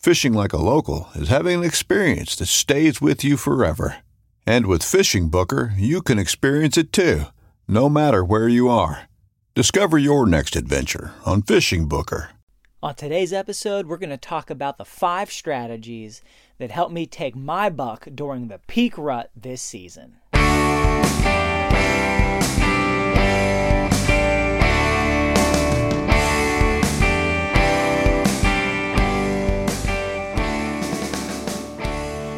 Fishing like a local is having an experience that stays with you forever. And with FishingBooker, you can experience it too, no matter where you are. Discover your next adventure on FishingBooker. On today's episode, we're going to talk about the five strategies that helped me take my buck during the peak rut this season.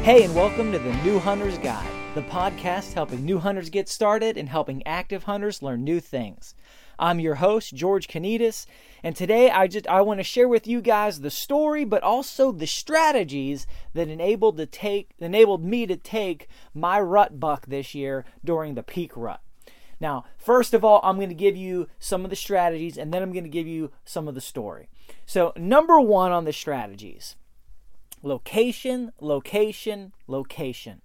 Hey, and welcome to the New Hunter's Guide, the podcast helping new hunters get started and helping active hunters learn new things. I'm your host, George Kanitas, and today I just I want to share with you guys the story, but also the strategies that enabled to take enabled me to take my rut buck this year during the peak rut. Now, first of all, I'm going to give you some of the strategies, and then I'm going to give you some of the story. So, number one on the strategies location, location, location.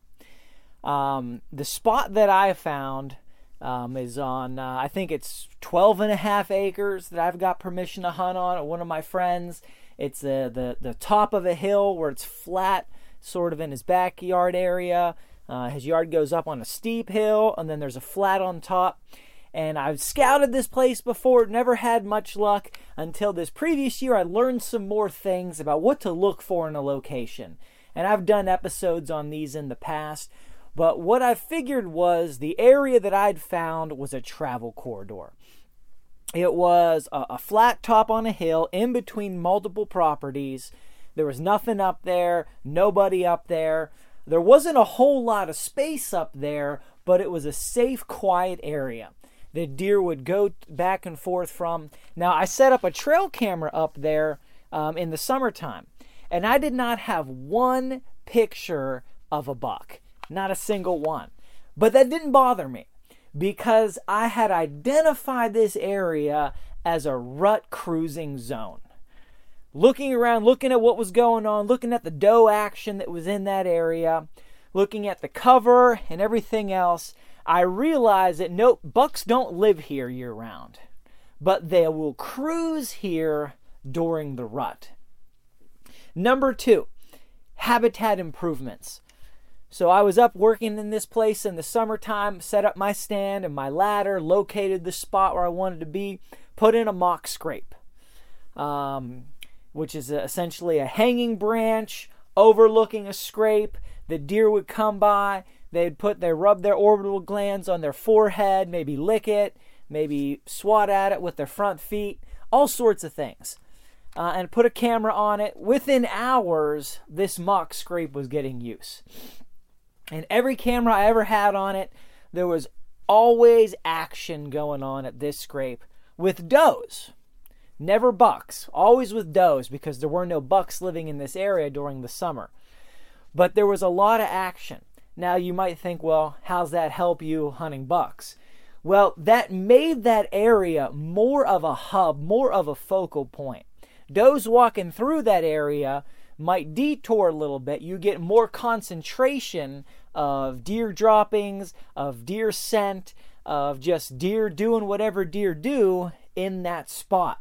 Um, the spot that I found um, is on, uh, I think it's 12 and a half acres that I've got permission to hunt on. One of my friends, it's uh, the, the top of a hill where it's flat, sort of in his backyard area. Uh, his yard goes up on a steep hill, and then there's a flat on top. And I've scouted this place before, never had much luck until this previous year. I learned some more things about what to look for in a location. And I've done episodes on these in the past. But what I figured was the area that I'd found was a travel corridor. It was a, a, flat top on a hill in between multiple properties. There was nothing up there, nobody up there. There wasn't a whole lot of space up there, but it was a safe, quiet area that deer would go back and forth from. Now, I set up a trail camera up there um, in the summertime, and I did not have one picture of a buck, not a single one. But that didn't bother me because I had identified this area as a rut cruising zone. Looking around, looking at what was going on, looking at the doe action that was in that area, looking at the cover and everything else, I realized that no bucks don't live here year round, but they will cruise here during the rut. Number two, habitat improvements. So I was up working in this place in the summertime, set up my stand and my ladder, located the spot where I wanted to be, put in a mock scrape, um, which is essentially a hanging branch overlooking a scrape. The deer would come by, They'd put they rub their orbital glands on their forehead, maybe lick it, maybe swat at it with their front feet, all sorts of things. Uh, and put a camera on it. Within hours, this mock scrape was getting use. And every camera I ever had on it, there was always action going on at this scrape with does. Never bucks, always with does because there were no bucks living in this area during the summer. But there was a lot of action. Now you might think, well, how's that help you hunting bucks? Well, that made that area more of a hub, more of a focal point. Does walking through that area might detour a little bit. You get more concentration of deer droppings, of deer scent, of just deer doing whatever deer do in that spot.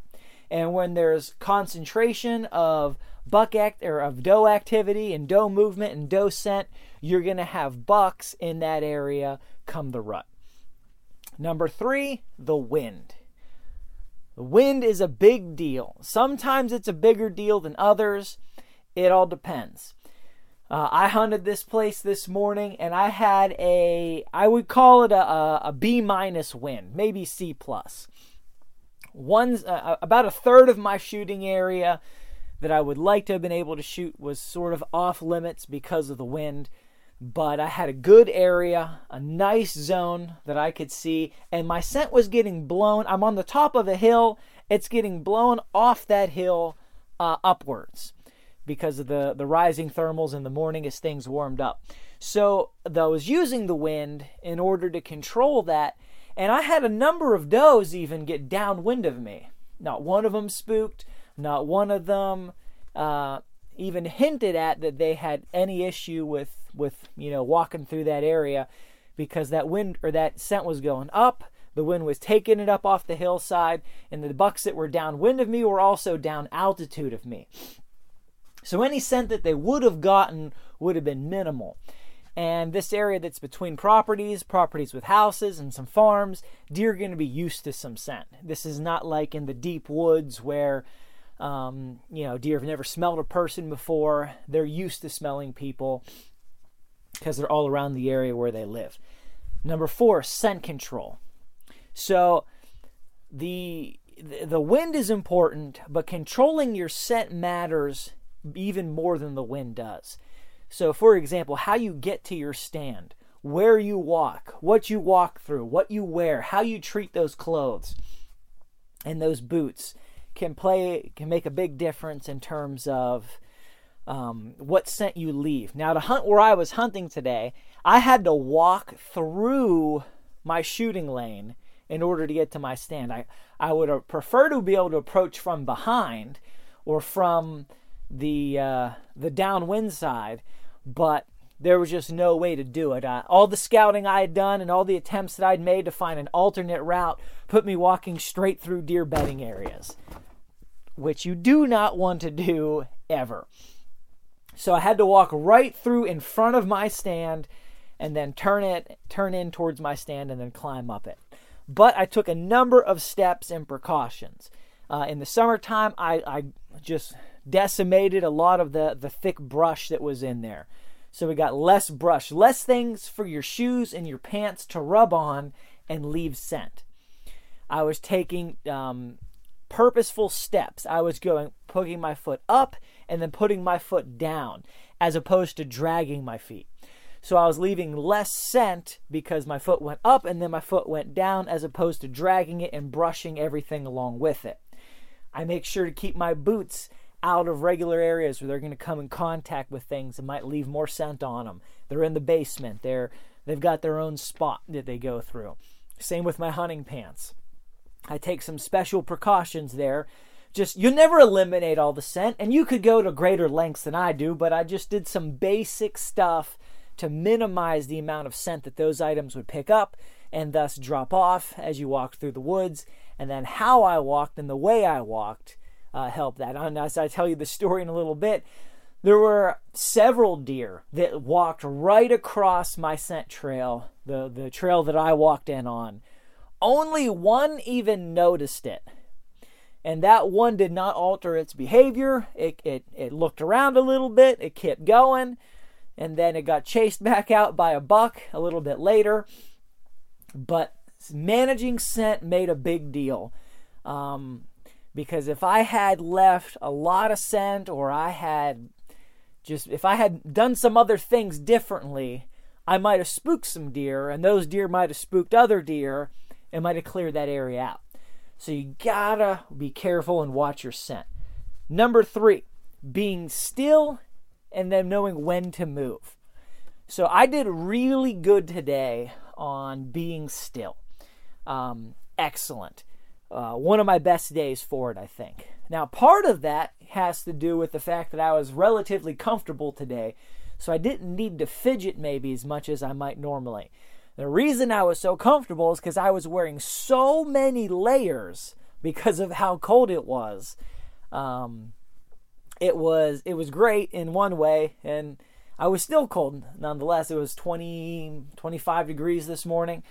And when there's concentration of buck act or of doe activity and doe movement and doe scent, you're going to have bucks in that area come the rut. Number three, the wind. The wind is a big deal. Sometimes it's a bigger deal than others. It all depends. Uh, I hunted this place this morning and I had a, I would call it a, a, a B minus wind, maybe C plus. One's uh, about a third of my shooting area that I would like to have been able to shoot was sort of off limits because of the wind. But I had a good area, a nice zone that I could see, and my scent was getting blown. I'm on the top of a hill, it's getting blown off that hill uh, upwards because of the, the rising thermals in the morning as things warmed up. So I was using the wind in order to control that, and I had a number of does even get downwind of me. Not one of them spooked, not one of them uh, even hinted at that they had any issue with with you know walking through that area because that wind or that scent was going up. The wind was taking it up off the hillside, and the bucks that were downwind of me were also down altitude of me. So any scent that they would have gotten would have been minimal. And this area that's between properties, properties with houses and some farms, deer are going to be used to some scent. This is not like in the deep woods where um, you know, deer have never smelled a person before. They're used to smelling people because they're all around the area where they live. Number four, scent control. So the the wind is important, but controlling your scent matters even more than the wind does. So, for example, how you get to your stand, where you walk, what you walk through, what you wear, how you treat those clothes and those boots can play can make a big difference in terms of um, what scent you leave. Now to hunt where I was hunting today, I had to walk through my shooting lane in order to get to my stand. I I would prefer to be able to approach from behind or from the uh, the downwind side, but there was just no way to do it. All the scouting I had done and all the attempts that I'd made to find an alternate route put me walking straight through deer bedding areas which you do not want to do ever. So I had to walk right through in front of my stand and then turn it turn in towards my stand and then climb up it. But I took a number of steps and precautions. Uh, in the summertime, I, I just decimated a lot of the, the thick brush that was in there. So we got less brush, less things for your shoes and your pants to rub on and leave scent. I was taking um, purposeful steps. I was going, poking my foot up and then putting my foot down, as opposed to dragging my feet. So I was leaving less scent because my foot went up and then my foot went down, as opposed to dragging it and brushing everything along with it. I make sure to keep my boots out of regular areas where they're going to come in contact with things that might leave more scent on them. They're in the basement. They're they've got their own spot that they go through. Same with my hunting pants. I take some special precautions there. Just you never eliminate all the scent, and you could go to greater lengths than I do, but I just did some basic stuff to minimize the amount of scent that those items would pick up and thus drop off as you walked through the woods. And then how I walked and the way I walked uh, helped that. And as I tell you the story in a little bit, there were several deer that walked right across my scent trail, the, the trail that I walked in on only one even noticed it. And that one did not alter its behavior. It, it, it looked around a little bit, it kept going, and then it got chased back out by a buck a little bit later. But managing scent made a big deal. Um, because if I had left a lot of scent or I had just, if I had done some other things differently, I might have spooked some deer, and those deer might have spooked other deer and might have cleared that area out. So you gotta be careful and watch your scent. Number three, being still and then knowing when to move. So I did really good today on being still. Um, excellent. Uh, one of my best days for it, I think. Now, part of that has to do with the fact that I was relatively comfortable today. so I didn't need to fidget maybe as much as I might normally. The reason I was so comfortable is because I was wearing so many layers because of how cold it was. Um, it was it was great in one way, and I was still cold nonetheless. It was 20, 25 degrees this morning,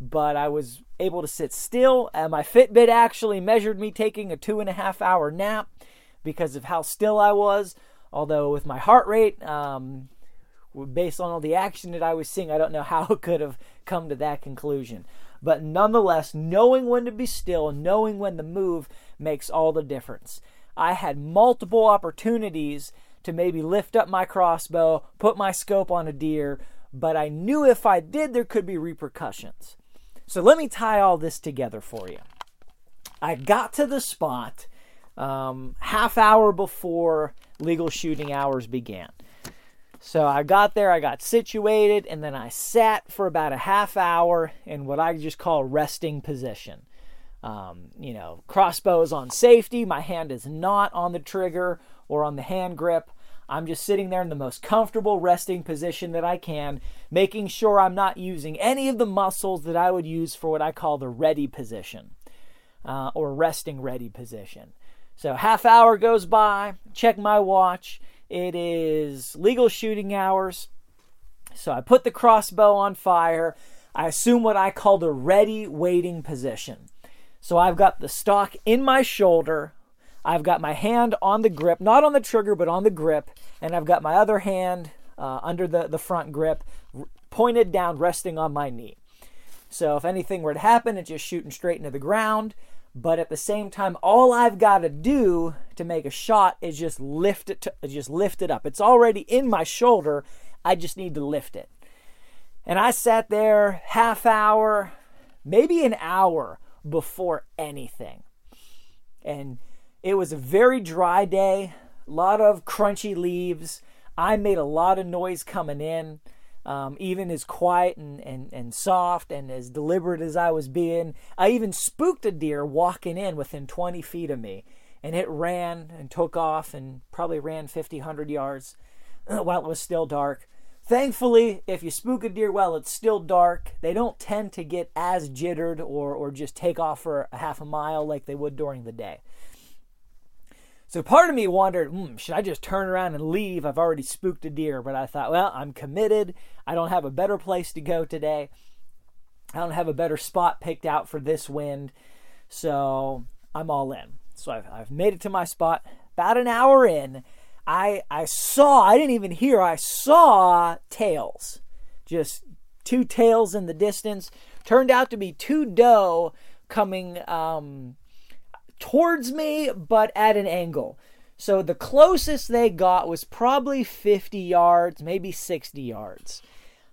but I was able to sit still. And my Fitbit actually measured me taking a two and a half hour nap because of how still I was. Although with my heart rate, um, based on all the action that I was seeing, I don't know how it could have come to that conclusion. But nonetheless, knowing when to be still, knowing when to move makes all the difference. I had multiple opportunities to maybe lift up my crossbow, put my scope on a deer, but I knew if I did, there could be repercussions. So let me tie all this together for you. I got to the spot um, half hour before legal shooting hours began. So I got there, I got situated, and then I sat for about a half hour in what I just call resting position. Um, you know, crossbow is on safety, my hand is not on the trigger or on the hand grip. I'm just sitting there in the most comfortable resting position that I can, making sure I'm not using any of the muscles that I would use for what I call the ready position uh, or resting ready position. So, half hour goes by, check my watch. It is legal shooting hours. So, I put the crossbow on fire. I assume what I call the ready waiting position. So, I've got the stock in my shoulder, I've got my hand on the grip, not on the trigger, but on the grip, and I've got my other hand uh, under the, the front grip, pointed down, resting on my knee. So if anything were to happen, it's just shooting straight into the ground. But at the same time, all I've got to do to make a shot is just lift it, to, just lift it up. It's already in my shoulder. I just need to lift it. And I sat there half hour, maybe an hour before anything. And it was a very dry day, a lot of crunchy leaves. I made a lot of noise coming in. Um, even as quiet and, and, and soft and as deliberate as I was being. I even spooked a deer walking in within 20 feet of me, and it ran and took off and probably ran 50, 100 yards while it was still dark. Thankfully, if you spook a deer while it's still dark, they don't tend to get as jittered or, or just take off for a half a mile like they would during the day. So part of me wondered, hmm, should I just turn around and leave? I've already spooked a deer, but I thought, well, I'm committed. I don't have a better place to go today. I don't have a better spot picked out for this wind. So I'm all in. So I've, I've made it to my spot. About an hour in, I I saw, I didn't even hear, I saw tails. Just two tails in the distance. Turned out to be two doe coming um, towards me, but at an angle. So the closest they got was probably 50 yards, maybe 60 yards.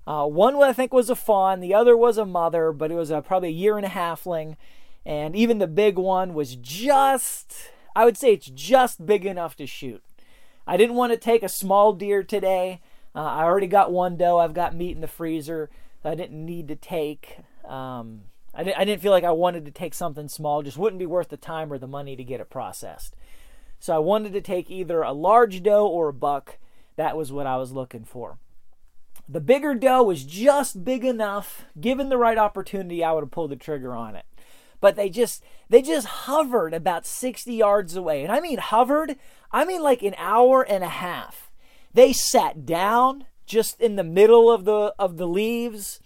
Uh, one I think was a fawn, the other was a mother, but it was a, probably a year and a halfling. And even the big one was just, I would say it's just big enough to shoot. I didn't want to take a small deer today. Uh, I already got one doe. I've got meat in the freezer. I didn't need to take. Um, I didn't, I didn't feel like I wanted to take something small, just wouldn't be worth the time or the money to get it processed. So I wanted to take either a large doe or a buck. That was what I was looking for. The bigger doe was just big enough, given the right opportunity, I would have pulled the trigger on it. But they just they just hovered about 60 yards away. And I mean hovered, I mean like an hour and a half. They sat down just in the middle of the of the leaves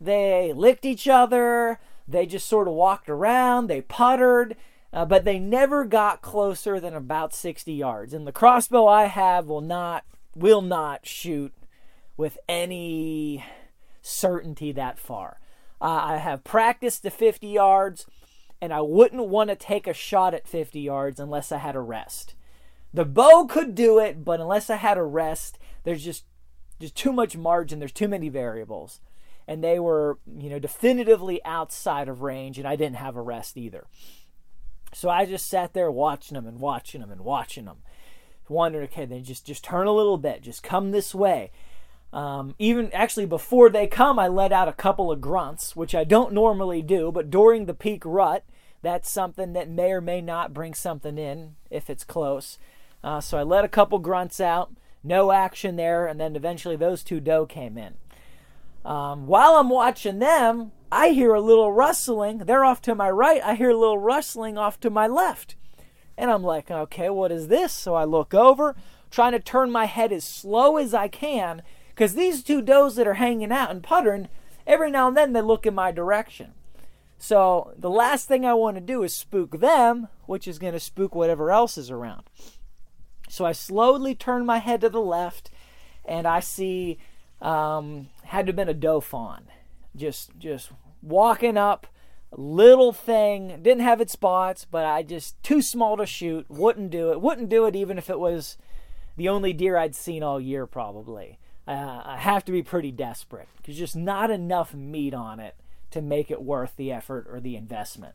they licked each other. They just sort of walked around. They puttered. Uh, but they never got closer than about 60 yards. And the crossbow I have will not will not shoot with any certainty that far. Uh, I have practiced the 50 yards, and I wouldn't want to take a shot at 50 yards unless I had a rest. The bow could do it, but unless I had a rest, there's just just too much margin. There's too many variables and they were, you know, definitively outside of range, and I didn't have a rest either. So I just sat there watching them and watching them and watching them, wondering, okay, then just just turn a little bit, just come this way. Um, even actually before they come, I let out a couple of grunts, which I don't normally do, but during the peak rut, that's something that may or may not bring something in if it's close. Uh, so I let a couple grunts out, no action there, and then eventually those two doe came in. Um, while I'm watching them, I hear a little rustling. They're off to my right. I hear a little rustling off to my left. And I'm like, okay, what is this? So I look over, trying to turn my head as slow as I can, because these two does that are hanging out and puttering, every now and then they look in my direction. So the last thing I want to do is spook them, which is going to spook whatever else is around. So I slowly turn my head to the left, and I see um, had to have been a doe fawn, just just walking up, little thing, didn't have its spots, but I just too small to shoot, wouldn't do it, wouldn't do it even if it was the only deer I'd seen all year probably. Uh, I have to be pretty desperate because just not enough meat on it to make it worth the effort or the investment.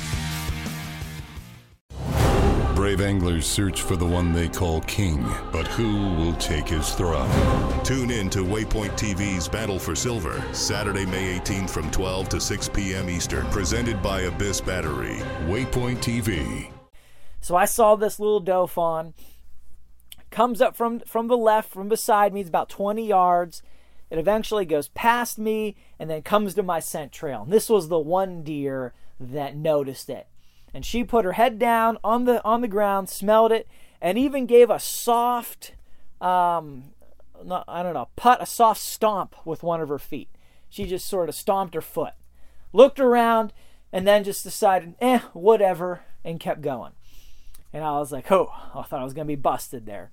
Brave anglers search for the one they call king, but who will take his throne? Tune in to Waypoint TV's Battle for Silver, Saturday, May 18th from 12 to 6 p.m. Eastern, presented by Abyss Battery. Waypoint TV. So I saw this little doe fawn comes up from from the left from beside me. It's about 20 yards. It eventually goes past me and then comes to my scent trail. And this was the one deer that noticed it. And she put her head down on the on the ground, smelled it, and even gave a soft um not, I don't know, put a soft stomp with one of her feet. She just sort of stomped her foot, looked around, and then just decided, eh, whatever, and kept going. And I was like, oh, I thought I was to be busted there.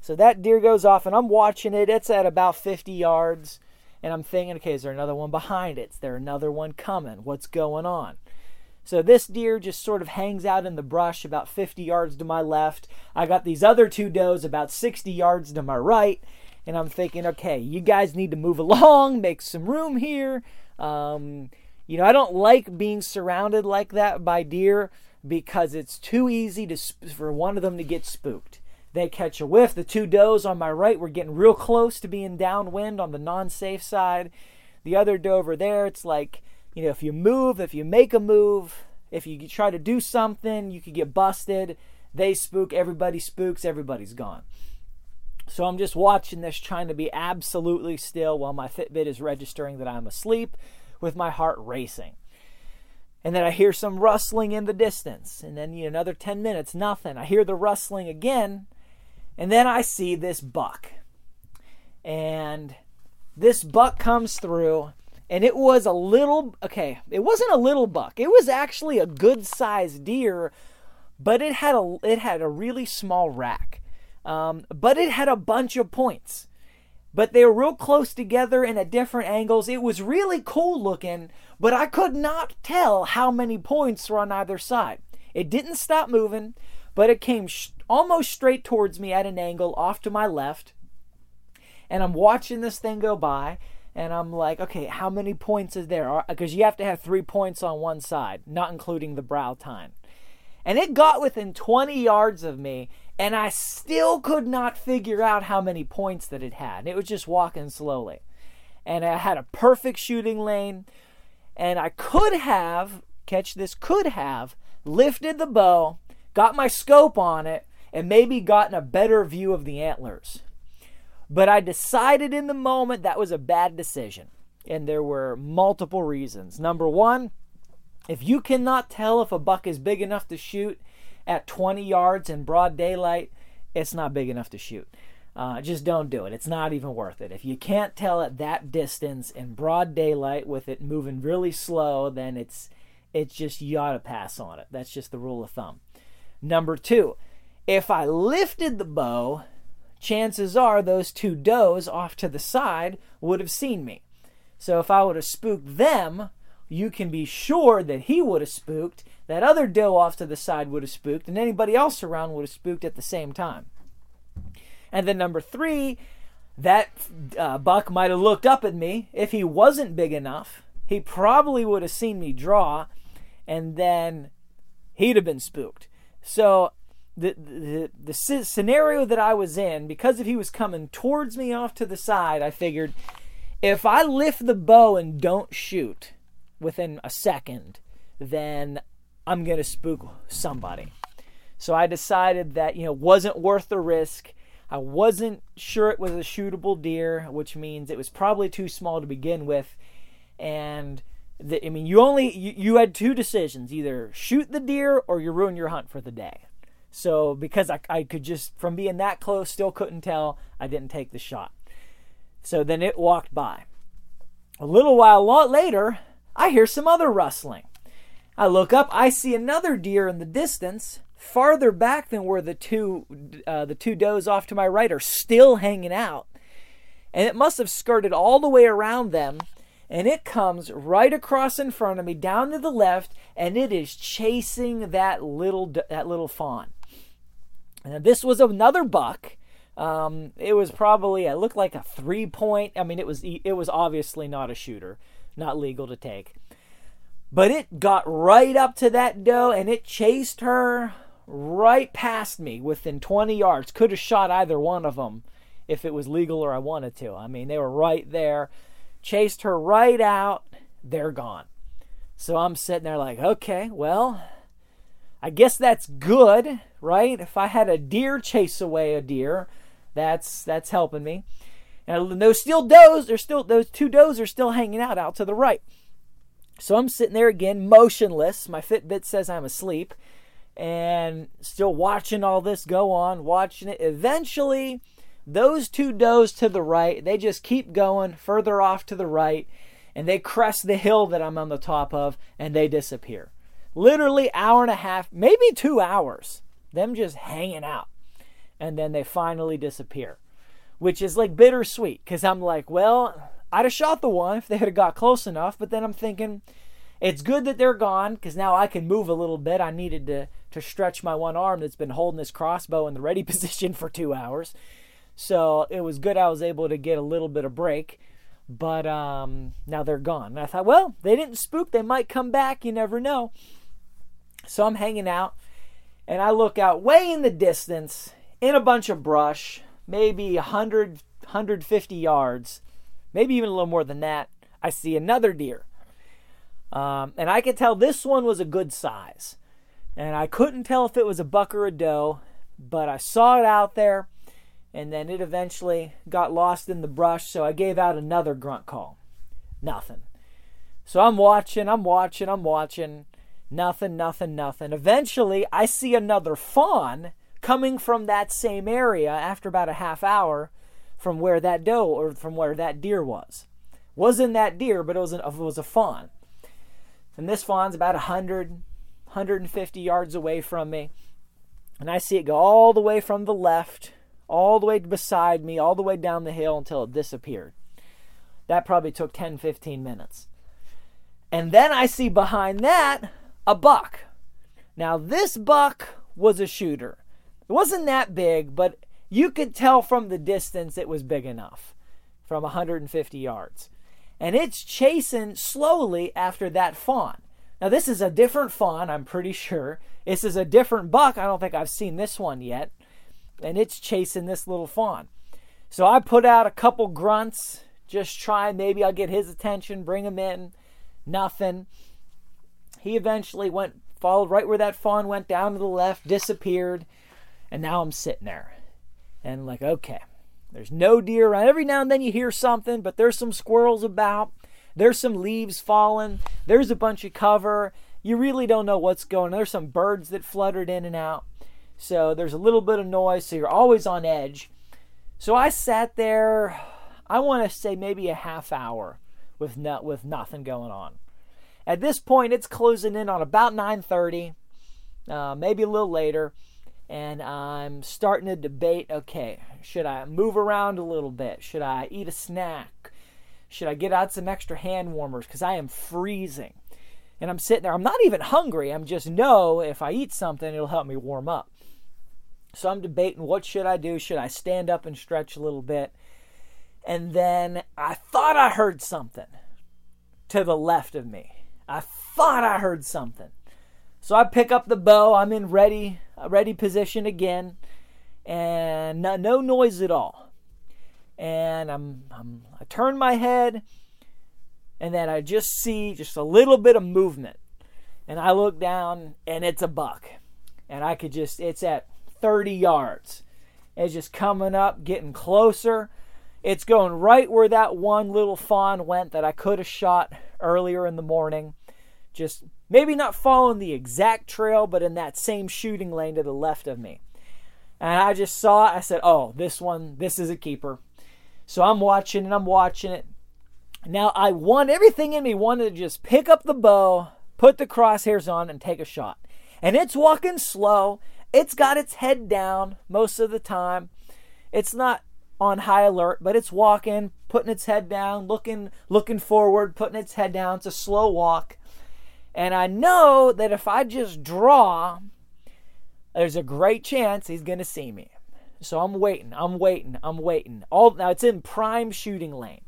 So that deer goes off, and I'm watching it. It's at about 50 yards. And I'm thinking, okay, is there another one behind it? Is there another one coming? What's going on? So this deer just sort of hangs out in the brush about 50 yards to my left. I got these other two does about 60 yards to my right. And I'm thinking, okay, you guys need to move along, make some room here. Um, you know, I don't like being surrounded like that by deer because it's too easy to for one of them to get spooked. They catch a whiff. The two does on my right were getting real close to being downwind on the non-safe side. The other doe over there, it's like, you know, if you move, if you make a move, if you try to do something, you could get busted. They spook, everybody spooks, everybody's gone. So I'm just watching this, trying to be absolutely still while my Fitbit is registering that I'm asleep with my heart racing. And then I hear some rustling in the distance. And then you know, another 10 minutes, nothing. I hear the rustling again. And then I see this buck. And this buck comes through. And it was a little, okay, it wasn't a little buck. It was actually a good sized deer, but it had a, it had a really small rack. Um, but it had a bunch of points but they were real close together and at different angles. It was really cool looking, but I could not tell how many points were on either side. It didn't stop moving, but it came sh- almost straight towards me at an angle off to my left. And I'm watching this thing go by, and I'm like, okay, how many points is there? Uh, because you have to have three points on one side, not including the brow tine. And it got within 20 yards of me, and I still could not figure out how many points that it had. It was just walking slowly. And I had a perfect shooting lane, and I could have, catch this, could have lifted the bow, got my scope on it, and maybe gotten a better view of the antlers. But I decided in the moment that was a bad decision. And there were multiple reasons. Number one, if you cannot tell if a buck is big enough to shoot at 20 yards in broad daylight, it's not big enough to shoot. Uh, just don't do it. It's not even worth it. If you can't tell at that distance in broad daylight with it moving really slow, then it's it's just you ought to pass on it. That's just the rule of thumb. Number two, if I lifted the bow, chances are those two does off to the side would have seen me. So if I would have spooked them, you can be sure that he would have spooked, that other doe off to the side would have spooked, and anybody else around would have spooked at the same time. And then number three, that uh, buck might have looked up at me. If he wasn't big enough, he probably would have seen me draw, and then he'd have been spooked. So the, the the scenario that I was in, because if he was coming towards me off to the side, I figured if I lift the bow and don't shoot within a second, then I'm gonna spook somebody. So I decided that you know wasn't worth the risk. I wasn't sure it was a shootable deer, which means it was probably too small to begin with. And the, I mean, you only you, you had two decisions: either shoot the deer or you ruin your hunt for the day. So because I, I could just from being that close, still couldn't tell, I didn't take the shot. So then it walked by. A little while later, I hear some other rustling. I look up, I see another deer in the distance, farther back than where the two uh, the two does off to my right are still hanging out. And it must have skirted all the way around them and it comes right across in front of me down to the left and it is chasing that little that little fawn. And this was another buck. Um, it was probably it looked like a three point. I mean, it was it was obviously not a shooter, not legal to take. But it got right up to that doe and it chased her right past me within 20 yards. Could have shot either one of them if it was legal or I wanted to. I mean, they were right there. Chased her right out. They're gone. So I'm sitting there like, okay, well, I guess that's good, right? If I had a deer chase away a deer, that's that's helping me. And those still does, they're still those two does are still hanging out out to the right. So I'm sitting there again, motionless. My Fitbit says I'm asleep and still watching all this go on, watching it. Eventually, those two does to the right, they just keep going further off to the right, and they crest the hill that I'm on the top of, and they disappear. Literally hour and a half, maybe two hours, them just hanging out, and then they finally disappear, which is like bittersweet because I'm like, well, I'd have shot the one if they had got close enough, but then I'm thinking it's good that they're gone because now I can move a little bit. I needed to to stretch my one arm that's been holding this crossbow in the ready position for two hours. So it was good I was able to get a little bit of break. But um, now they're gone. And I thought, well, they didn't spook. They might come back. You never know. So I'm hanging out, and I look out way in the distance in a bunch of brush, maybe 100, 150 yards, maybe even a little more than that. I see another deer. Um, and I could tell this one was a good size. And I couldn't tell if it was a buck or a doe, but I saw it out there, and then it eventually got lost in the brush, so I gave out another grunt call. Nothing. So I'm watching, I'm watching, I'm watching. Nothing, nothing, nothing. Eventually, I see another fawn coming from that same area after about a half hour from where that doe or from where that deer was. Wasn't that deer, but it was, an, it was a fawn. And this fawn's about 100, 150 yards away from me. And I see it go all the way from the left, all the way beside me, all the way down the hill until it disappeared. That probably took 10, 15 minutes. And then I see behind that a buck. Now, this buck was a shooter. It wasn't that big, but you could tell from the distance it was big enough from 150 yards. And it's chasing slowly after that fawn. Now, this is a different fawn, I'm pretty sure. This is a different buck. I don't think I've seen this one yet. And it's chasing this little fawn. So I put out a couple grunts, just try maybe I'll get his attention, bring him in. Nothing. He eventually went, followed right where that fawn went down to the left, disappeared. And now I'm sitting there. And like, okay, there's no deer around. Every now and then you hear something, but there's some squirrels about. There's some leaves falling. There's a bunch of cover. You really don't know what's going on. There's some birds that fluttered in and out. So there's a little bit of noise, so you're always on edge. So I sat there, I want to say maybe a half hour with no, with nothing going on. At this point, it's closing in on about 9:30, uh, maybe a little later, and I'm starting to debate. Okay, should I move around a little bit? Should I eat a snack? Should I get out some extra hand warmers? Because I am freezing. And I'm sitting there. I'm not even hungry. I'm just know if I eat something, it'll help me warm up. So I'm debating what should I do? Should I stand up and stretch a little bit? And then I thought I heard something to the left of me. I thought I heard something. So I pick up the bow. I'm in ready, uh, ready position again, and no, no noise at all. And I'm, I'm, I turn my head, and then I just see just a little bit of movement. And I look down, and it's a buck. And I could just, it's at 30 yards. It's just coming up, getting closer. It's going right where that one little fawn went that I could have shot earlier in the morning. Just maybe not following the exact trail, but in that same shooting lane to the left of me. And I just saw. I said, oh, this one, this is a keeper. So I'm watching and I'm watching it. Now I want everything in me wanted to just pick up the bow, put the crosshairs on, and take a shot. And it's walking slow. It's got its head down most of the time. It's not on high alert, but it's walking, putting its head down, looking looking forward, putting its head down. It's a slow walk. And I know that if I just draw, there's a great chance he's going to see me. So I'm waiting, I'm waiting, I'm waiting. All now it's in prime shooting lane.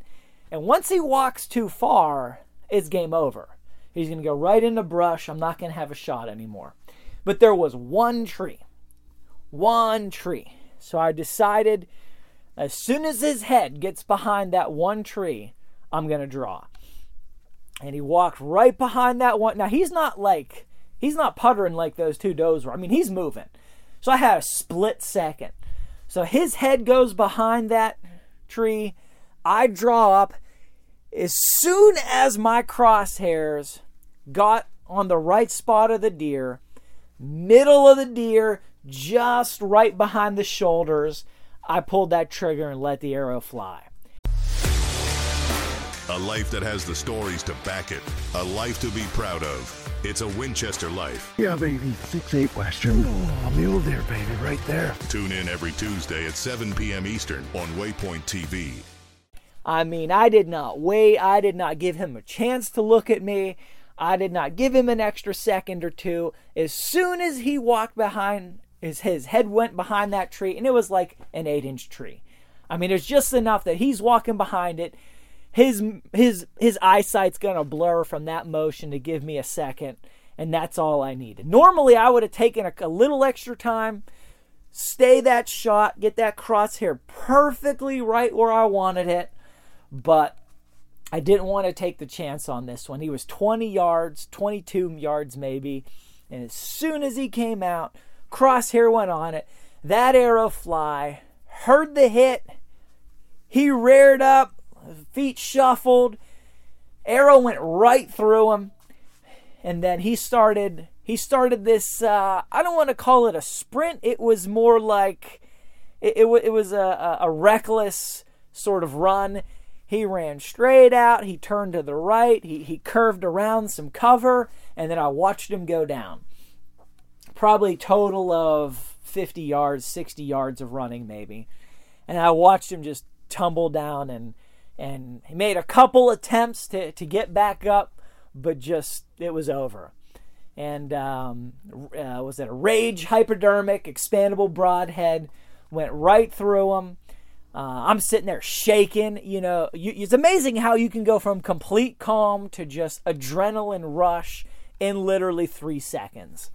And once he walks too far, it's game over. He's going to go right into brush. I'm not going to have a shot anymore. But there was one tree. One tree. So I decided as soon as his head gets behind that one tree, I'm going to draw. And he walked right behind that one. Now, he's not like, he's not puttering like those two does were. I mean, he's moving. So I had a split second. So his head goes behind that tree. I draw up. As soon as my crosshairs got on the right spot of the deer, middle of the deer, just right behind the shoulders, I pulled that trigger and let the arrow fly. A life that has the stories to back it. A life to be proud of. It's a Winchester life. Yeah, baby. 6-8 Western. Oh, mule deer, baby, right there. Tune in every Tuesday at 7 p.m. Eastern on Waypoint TV. I mean, I did not wait. I did not give him a chance to look at me. I did not give him an extra second or two. As soon as he walked behind his his head went behind that tree, and it was like an eight inch tree. I mean, it's just enough that he's walking behind it. His his his eyesight's gonna blur from that motion to give me a second, and that's all I needed. Normally, I would have taken a, a little extra time, stay that shot, get that crosshair perfectly right where I wanted it, but I didn't want to take the chance on this one. He was 20 yards, 22 yards maybe, and as soon as he came out crosshair went on it. That arrow fly, heard the hit. He reared up, feet shuffled. Arrow went right through him. And then he started he started this uh, I don't want to call it a sprint. It was more like it, it, it was a, a reckless sort of run. He ran straight out. He turned to the right. He, he curved around some cover, and then I watched him go down probably total of 50 yards, 60 yards of running maybe. And I watched him just tumble down and and he made a couple attempts to, to get back up, but just it was over. And um, uh, was it a rage hypodermic expandable broadhead? Went right through him. Uh, I'm sitting there shaking. You know, you, it's amazing how you can go from complete calm to just adrenaline rush in literally three seconds.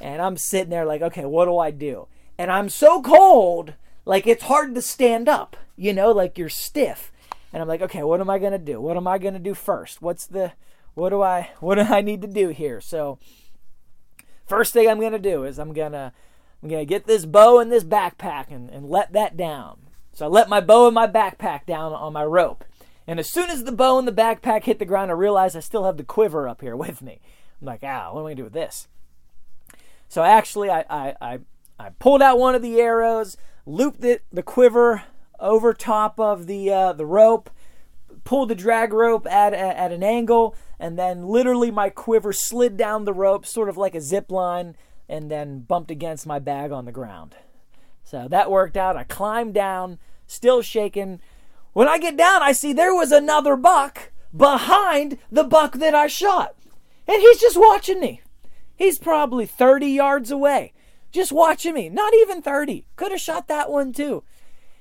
And I'm sitting there like, okay, what do I do? And I'm so cold, like it's hard to stand up, you know, like you're stiff. And I'm like, okay, what am I to do? What am I to do first? What's the what do I what do I need to do here? So first thing I'm to do is I'm to I'm to get this bow and this backpack and, and let that down. So I let my bow and my backpack down on my rope. And as soon as the bow and the backpack hit the ground, I realize I still have the quiver up here with me. I'm like, ah, what am I to do with this? So actually, I, I, I, I pulled out one of the arrows, looped it, the quiver over top of the uh, the rope, pulled the drag rope at, at, at an angle, and then literally my quiver slid down the rope, sort of like a zip line, and then bumped against my bag on the ground. So that worked out. I climbed down, still shaking. When I get down, I see there was another buck behind the buck that I shot. And he's just watching me. He's probably 30 yards away, just watching me. Not even 30. Could have shot that one too.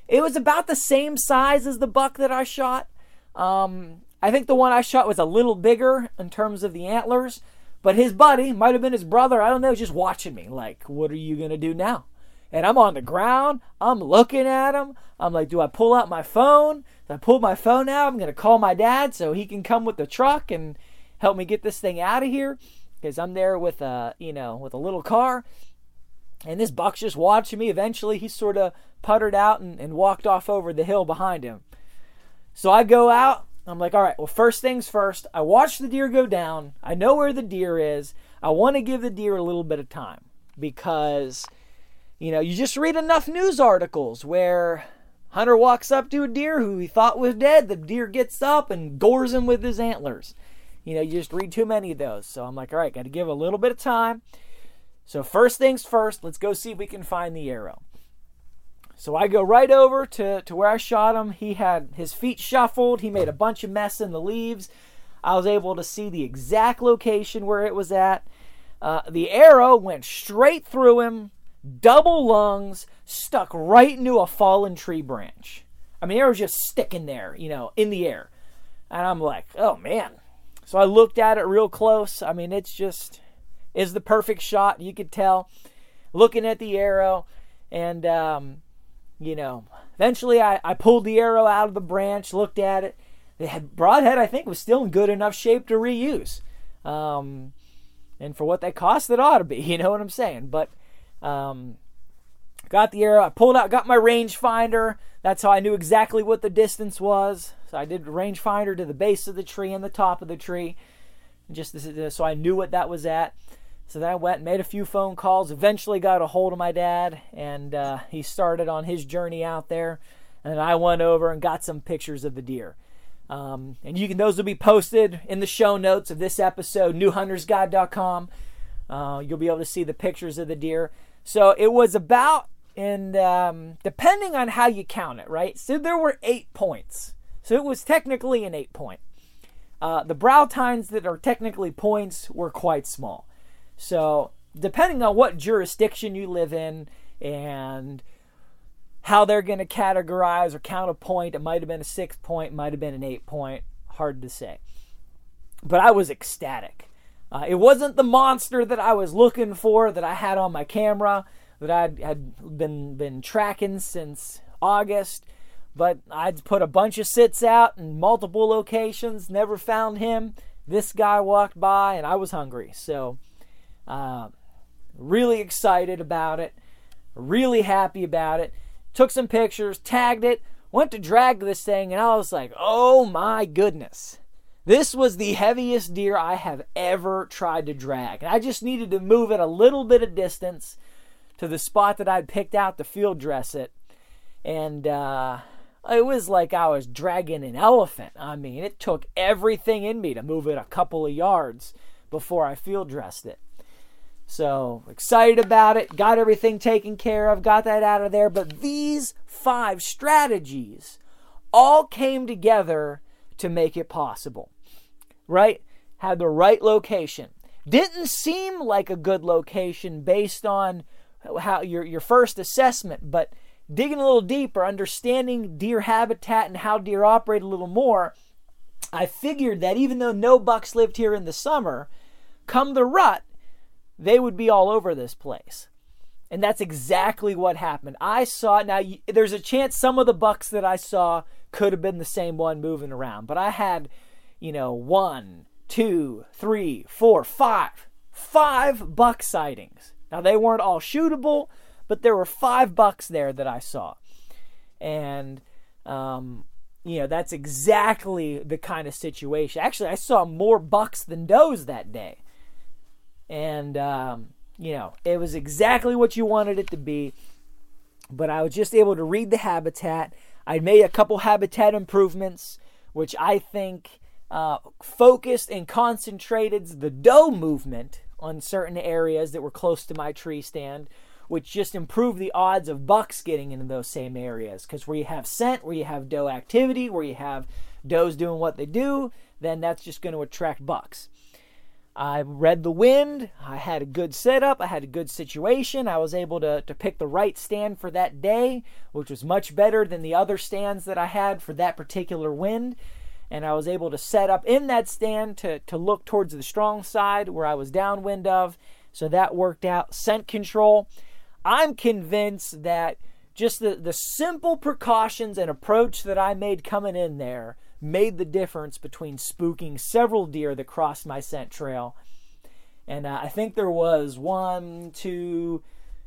It was about the same size as the buck that I shot. Um, I think the one I shot was a little bigger in terms of the antlers, but his buddy, might have been his brother, I don't know, just watching me like, what are you going to do now? And I'm on the ground, I'm looking at him. I'm like, do I pull out my phone? I pull my phone out. I'm going to call my dad so he can come with the truck and help me get this thing out of here because I'm there with a, you know, with a little car. And this buck's just watching me. Eventually, he sort of puttered out and, and walked off over the hill behind him. So I go out. I'm like, all right, well, first things first. I watch the deer go down. I know where the deer is. I want to give the deer a little bit of time because, you know, you just read enough news articles where Hunter walks up to a deer who he thought was dead. The deer gets up and gores him with his antlers. You know, you just read too many of those. So I'm like, all right, got to give a little bit of time. So, first things first, let's go see if we can find the arrow. So I go right over to, to where I shot him. He had his feet shuffled. He made a bunch of mess in the leaves. I was able to see the exact location where it was at. Uh, the arrow went straight through him, double lungs, stuck right into a fallen tree branch. I mean, it was just sticking there, you know, in the air. And I'm like, oh man. So I looked at it real close. I mean, it's just is the perfect shot. You could tell looking at the arrow. And, um, you know, eventually I, I pulled the arrow out of the branch, looked at it. The broadhead, I think, was still in good enough shape to reuse. Um, and for what they cost, it ought to be. You know what I'm saying? But um, got the arrow. I pulled out, got my rangefinder. That's how I knew exactly what the distance was. So I did rangefinder to the base of the tree and the top of the tree, just so I knew what that was at. So then I went and made a few phone calls. Eventually got a hold of my dad, and uh, he started on his journey out there. And I went over and got some pictures of the deer. Um, and you can those will be posted in the show notes of this episode, newhuntersguide.com. Uh, you'll be able to see the pictures of the deer. So it was about, and um, depending on how you count it, right? So there were eight points. So it was technically an eight point. Uh, the brow tines that are technically points were quite small. So depending on what jurisdiction you live in and how they're going to categorize or count a point, it might have been a six point, might have been an eight point. Hard to say. But I was ecstatic. Uh, it wasn't the monster that I was looking for that I had on my camera that I had been been tracking since August, but I'd put a bunch of sits out in multiple locations, never found him. This guy walked by, and I was hungry, so uh, really excited about it, really happy about it. Took some pictures, tagged it, went to drag this thing, and I was like, "Oh my goodness!" This was the heaviest deer I have ever tried to drag. And I just needed to move it a little bit of distance to the spot that I'd picked out to field dress it. And uh, it was like I was dragging an elephant. I mean, it took everything in me to move it a couple of yards before I field dressed it. So excited about it, got everything taken care of, got that out of there. But these five strategies all came together to make it possible right? Had the right location. Didn't seem like a good location based on how your your first assessment, but digging a little deeper, understanding deer habitat and how deer operate a little more, I figured that even though no bucks lived here in the summer, come the rut, they would be all over this place. And that's exactly what happened. I saw, now there's a chance some of the bucks that I saw could have been the same one moving around, but I had you know, one, two, three, four, five, five buck sightings. Now, they weren't all shootable, but there were five bucks there that I saw. And, um, you know, that's exactly the kind of situation. Actually, I saw more bucks than does that day. And, um, you know, it was exactly what you wanted it to be. But I was just able to read the habitat. I made a couple habitat improvements, which I think uh, focused and concentrated the doe movement on certain areas that were close to my tree stand, which just improved the odds of bucks getting into those same areas. Because where you have scent, where you have doe activity, where you have does doing what they do, then that's just going to attract bucks. I read the wind. I had a good setup. I had a good situation. I was able to, to pick the right stand for that day, which was much better than the other stands that I had for that particular wind. And I was able to set up in that stand to, to look towards the strong side where I was downwind of. So that worked out. Scent control. I'm convinced that just the, the simple precautions and approach that I made coming in there made the difference between spooking several deer that crossed my scent trail. And uh, I think there was one, two,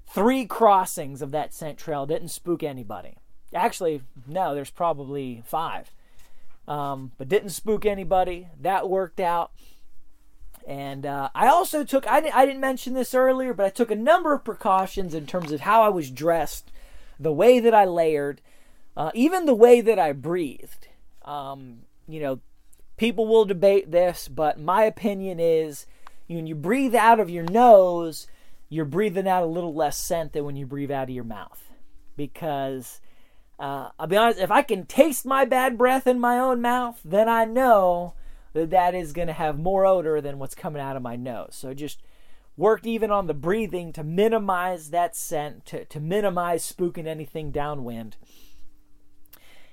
three crossings of that scent trail didn't spook anybody. Actually, no, there's probably five. Um, but didn't spook anybody. That worked out. And uh, I also took, I, I didn't mention this earlier, but I took a number of precautions in terms of how I was dressed, the way that I layered, uh, even the way that I breathed. Um, you know, people will debate this, but my opinion is when you breathe out of your nose, you're breathing out a little less scent than when you breathe out of your mouth. Because uh, I'll be honest, if I can taste my bad breath in my own mouth, then I know that that is going to have more odor than what's coming out of my nose. So just worked even on the breathing to minimize that scent, to, to minimize spooking anything downwind.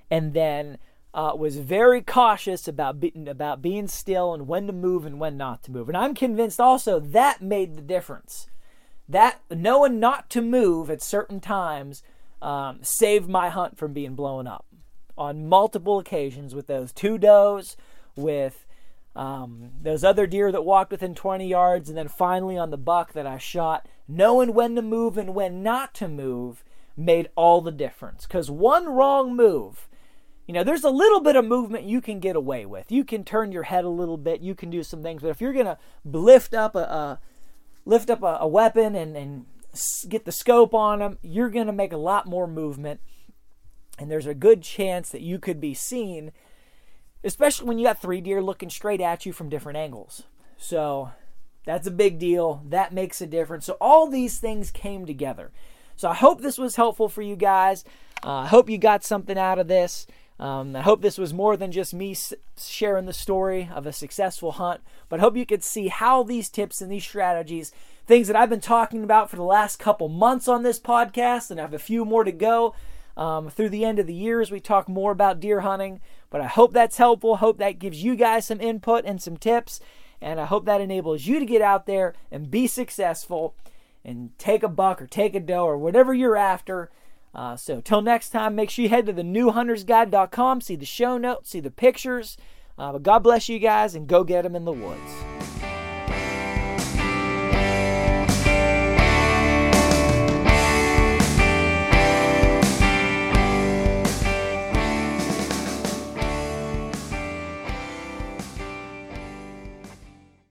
And then uh, was very cautious about be- about being still and when to move and when not to move. And I'm convinced also that made the difference. That knowing not to move at certain times um, saved my hunt from being blown up on multiple occasions with those two does, with um, those other deer that walked within 20 yards, and then finally on the buck that I shot. Knowing when to move and when not to move made all the difference. Because one wrong move you know, there's a little bit of movement you can get away with. You can turn your head a little bit. You can do some things. But if you're gonna lift up a, a lift up a, a weapon and, and get the scope on them, you're gonna make a lot more movement, and there's a good chance that you could be seen, especially when you got three deer looking straight at you from different angles. So that's a big deal. That makes a difference. So all these things came together. So I hope this was helpful for you guys. Uh, I hope you got something out of this. Um, I hope this was more than just me sharing the story of a successful hunt, but I hope you could see how these tips and these strategies, things that I've been talking about for the last couple months on this podcast, and I have a few more to go um, through the end of the year as we talk more about deer hunting. But I hope that's helpful. Hope that gives you guys some input and some tips, and I hope that enables you to get out there and be successful and take a buck or take a doe or whatever you're after uh, so till next time, make sure you head to the newhuntersguide.com, see the show notes, see the pictures. Uh, but God bless you guys and go get them in the woods.